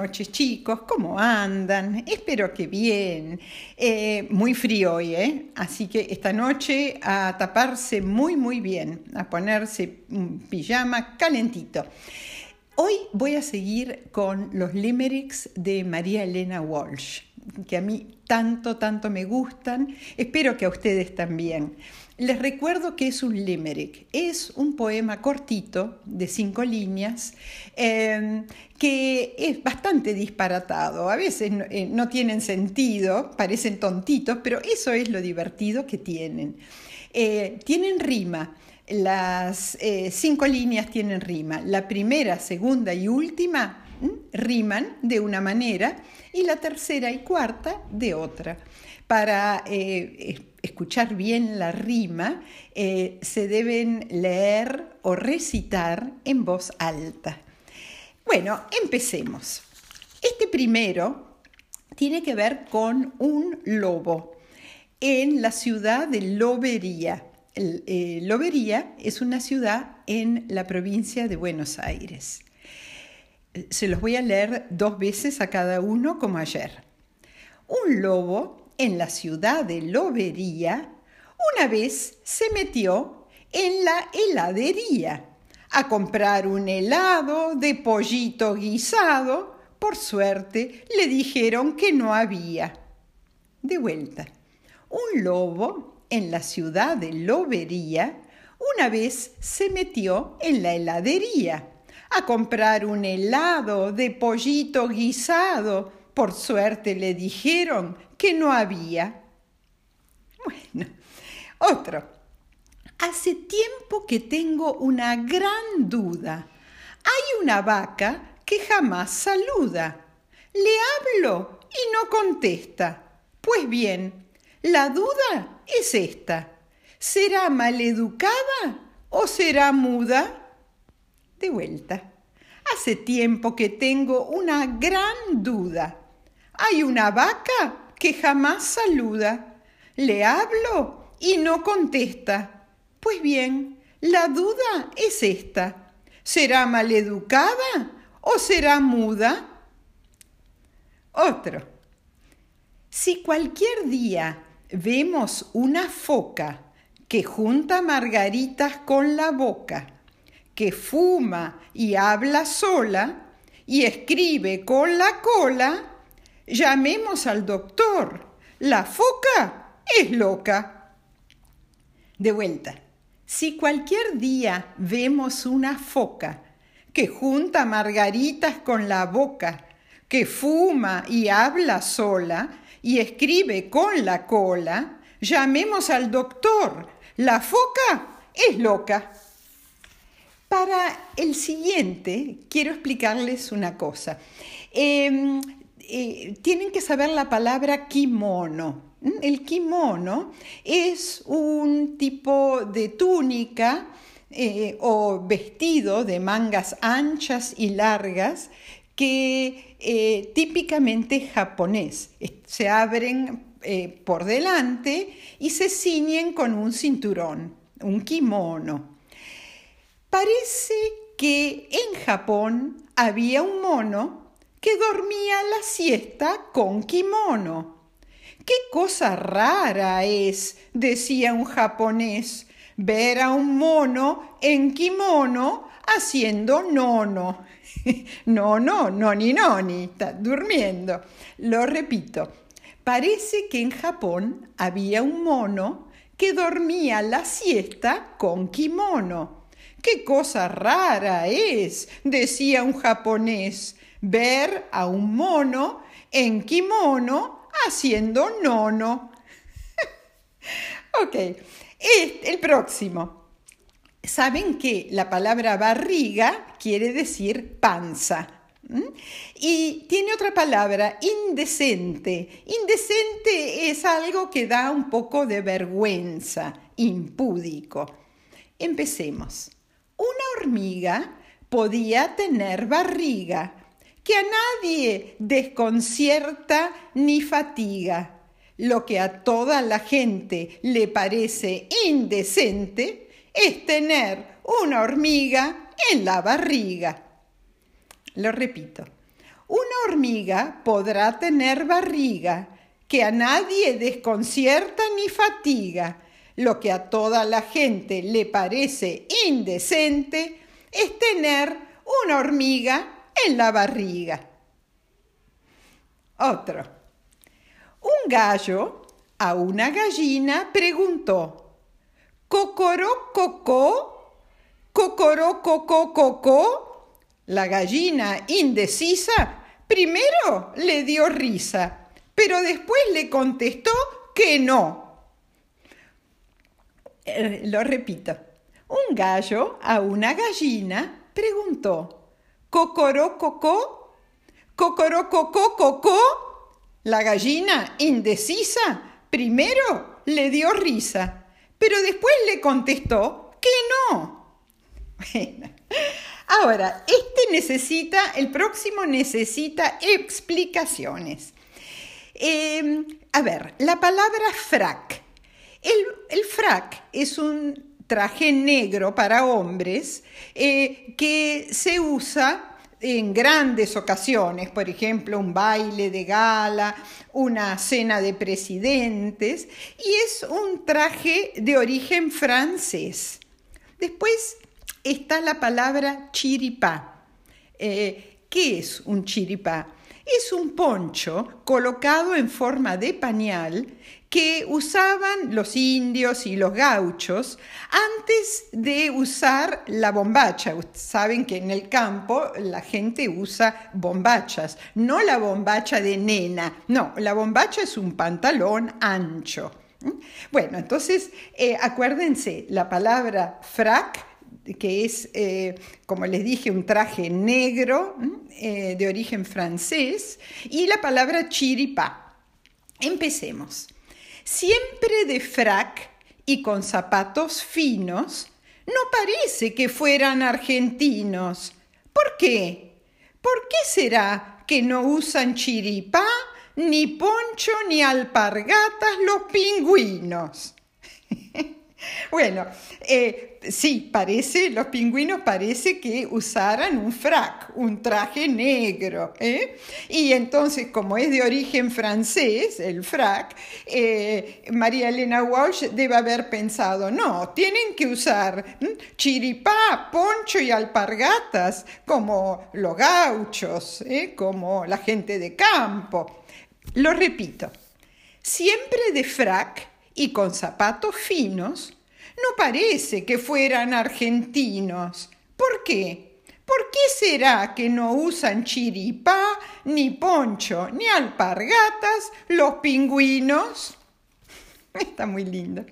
noches chicos, ¿cómo andan? Espero que bien. Eh, muy frío hoy, ¿eh? Así que esta noche a taparse muy, muy bien, a ponerse un pijama calentito. Hoy voy a seguir con los limericks de María Elena Walsh, que a mí tanto, tanto me gustan. Espero que a ustedes también. Les recuerdo que es un limerick, es un poema cortito de cinco líneas em, que es bastante disparatado, a veces eh, no, tienen sentido, parecen tontitos, pero eso es lo divertido que tienen. Eh, tienen rima, las eh, cinco líneas tienen rima, la primera, segunda y última riman de una manera y la tercera y cuarta de otra. Para escuchar bien la rima, eh, se deben leer o recitar en voz alta. Bueno, empecemos. Este primero tiene que ver con un lobo en la ciudad de Lobería. Eh, Lobería es una ciudad en la provincia de Buenos Aires. Se los voy a leer dos veces a cada uno como ayer. Un lobo en la ciudad de Lobería, una vez se metió en la heladería a comprar un helado de pollito guisado. Por suerte le dijeron que no había. De vuelta, un lobo en la ciudad de Lobería una vez se metió en la heladería a comprar un helado de pollito guisado por suerte le dijeron que no había. Bueno, otro. Hace tiempo que tengo una gran duda. Hay una vaca que jamás saluda. Le hablo y no contesta. Pues bien, la duda es esta. ¿Será maleducada o será muda? De vuelta. Hace tiempo que tengo una gran duda. Hay una vaca que jamás saluda. Le hablo y no contesta. Pues bien, la duda es esta. ¿Será maleducada o será muda? Otro. Si cualquier día vemos una foca que junta margaritas con la boca, que fuma y habla sola y escribe con la cola, Llamemos al doctor. La foca es loca. De vuelta. Si cualquier día vemos una foca que junta margaritas con la boca, que fuma y habla sola y escribe con la cola, llamemos al doctor. La foca es loca. Para el siguiente, quiero explicarles una cosa. Em, eh, tienen que saber la palabra kimono. ¿Mm? El kimono es un tipo de túnica eh, o vestido de mangas anchas y largas que eh, típicamente japonés. Se abren por delante y se ciñen con un cinturón, un kimono. Parece que en Japón había un mono que dormía la siesta con kimono. ¡Qué cosa rara es! decía un japonés, ver a un mono en kimono haciendo nono. no, no, noni, noni, está durmiendo. Lo repito, parece que en Japón había un mono que dormía la siesta con kimono. ¡Qué cosa rara es! decía un japonés, ver a un mono en kimono haciendo nono. ok, el próximo. Saben que la palabra barriga quiere decir panza. Y tiene otra palabra, indecente. Indecente es algo que da un poco de vergüenza, impúdico. Empecemos. Una hormiga podía tener barriga, que a nadie desconcierta ni fatiga. Lo que a toda la gente le parece indecente es tener una hormiga en la barriga. Lo repito. una hormiga podrá tener barriga, que a nadie desconcierta ni fatiga. Lo que a toda la gente le parece indecente es tener una hormiga en la barriga. Otro. Un gallo a una gallina preguntó, ¿Cocoró cocó? ¿Cocoró? La gallina indecisa primero le dio risa, pero después le contestó que no. Eh, lo repito. Un gallo a una gallina preguntó, ¿Cocoró cocó? Cocoró. La gallina, indecisa, primero le dio risa, pero después le contestó que no. Ahora, este necesita, el próximo necesita explicaciones. Em, a ver, la palabra frac. El, el frac es un traje negro para hombres eh, que se usa en grandes ocasiones, por ejemplo, un baile de gala, una cena de presidentes, y es un traje de origen francés. Después está la palabra chiripá. Eh, ¿Qué es un chiripá? Es un poncho colocado en forma de pañal que usaban los indios y los gauchos antes de usar la bombacha. Saben que en el campo la gente usa bombachas, no la bombacha de nena, no, la bombacha es un pantalón ancho. Bueno, entonces eh, acuérdense, la palabra frac que es, eh, como les dije, un traje negro eh, de origen francés, y la palabra chiripa. Empecemos. Siempre de frac y con zapatos finos, no parece que fueran argentinos. ¿Por qué? ¿Por qué será que no usan chiripá, ni poncho, ni alpargatas los pingüinos? Bueno, eh, sí, parece, los pingüinos parece que usaran un frac, un traje negro. ¿eh? Y entonces, como es de origen francés, el frac, eh, María Elena Walsh debe haber pensado, no, tienen que usar chiripá, poncho y alpargatas, como los gauchos, como la gente de campo. Lo repito, siempre de frac y con zapatos finos, no parece que fueran argentinos. ¿Por qué? ¿Por qué será que no usan chiripá, ni poncho, ni alpargatas los pingüinos? Está muy lindo.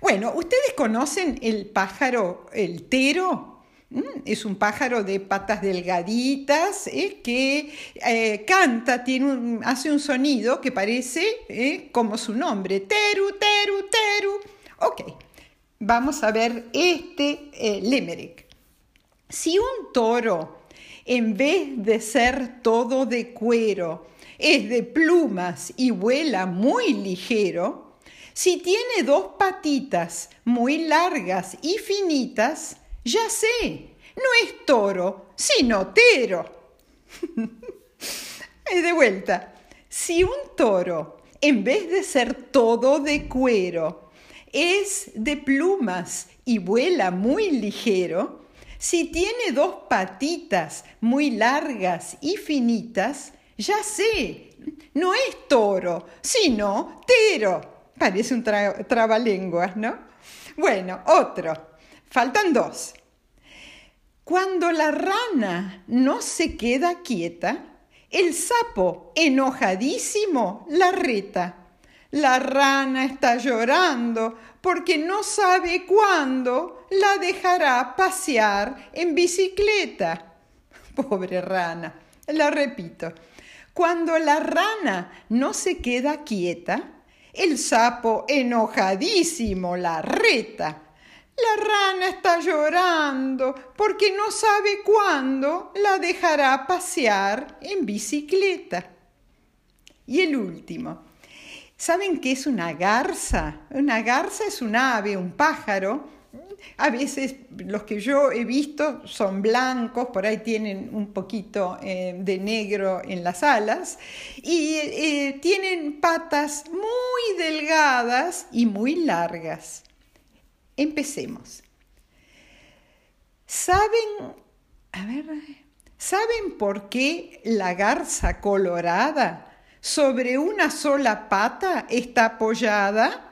Bueno, ¿ustedes conocen el pájaro, el tero? Mm, es un pájaro de patas delgaditas eh, que eh, canta, tiene hace un sonido que parece eh, como su nombre, teru, teru, teru. Ok, vamos a ver este limerick. Si un toro, en vez de ser todo de cuero, es de plumas y vuela muy ligero, si tiene dos patitas muy largas y finitas, ya sé, no es toro, sino tero. de vuelta, si un toro, en vez de ser todo de cuero, es de plumas y vuela muy ligero, si tiene dos patitas muy largas y finitas, ya sé, no es toro, sino tero. Parece un trabalenguas, ¿no? Bueno, otro. Faltan dos. Cuando la rana no se queda quieta, el sapo, enojadísimo, la reta. La rana está llorando porque no sabe cuándo la dejará pasear en bicicleta. Pobre rana. La repito. Cuando la rana no se queda quieta, el sapo, enojadísimo, la reta. La rana está llorando porque no sabe cuándo la dejará pasear en bicicleta. Y el último. ¿Saben qué es una garza? Una garza es un ave, un pájaro A veces los que yo he visto son blancos, por ahí tienen un poquito eh, de negro en las alas y eh, tienen patas muy delgadas y muy largas. Empecemos. ¿Saben, ¿saben por qué la garza colorada sobre una sola pata está apoyada?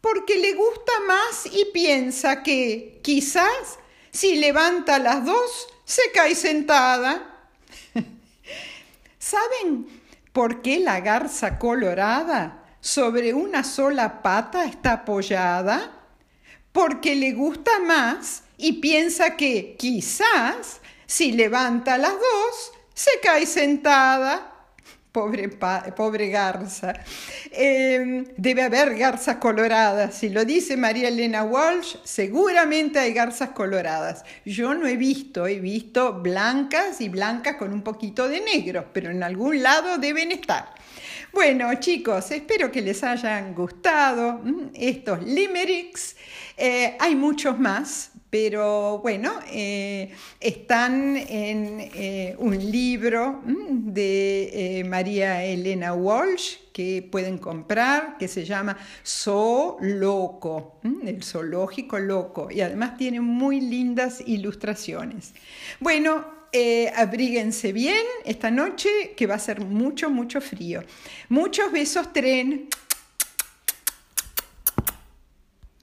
porque le gusta más y piensa que quizás si levanta las dos se cae sentada. ¿Saben por qué la garza colorada sobre una sola pata está apoyada? Porque le gusta más y piensa que quizás si levanta las dos se cae sentada. Pobre, garza. Em, debe haber garzas coloradas. Si lo dice María Elena Walsh, seguramente hay garzas coloradas. Yo no he visto, he visto blancas y blancas con un poquito de negro, pero en algún lado deben estar. Bueno, chicos, espero que les hayan gustado estos limericks. Eh, hay muchos más, pero bueno, eh, están en eh, un libro de María Elena Walsh que pueden comprar, que se llama So Loco, el zoológico loco, y además tiene muy lindas ilustraciones. Bueno, eh, abríguense bien esta noche que va a ser mucho, mucho frío. Muchos besos tren.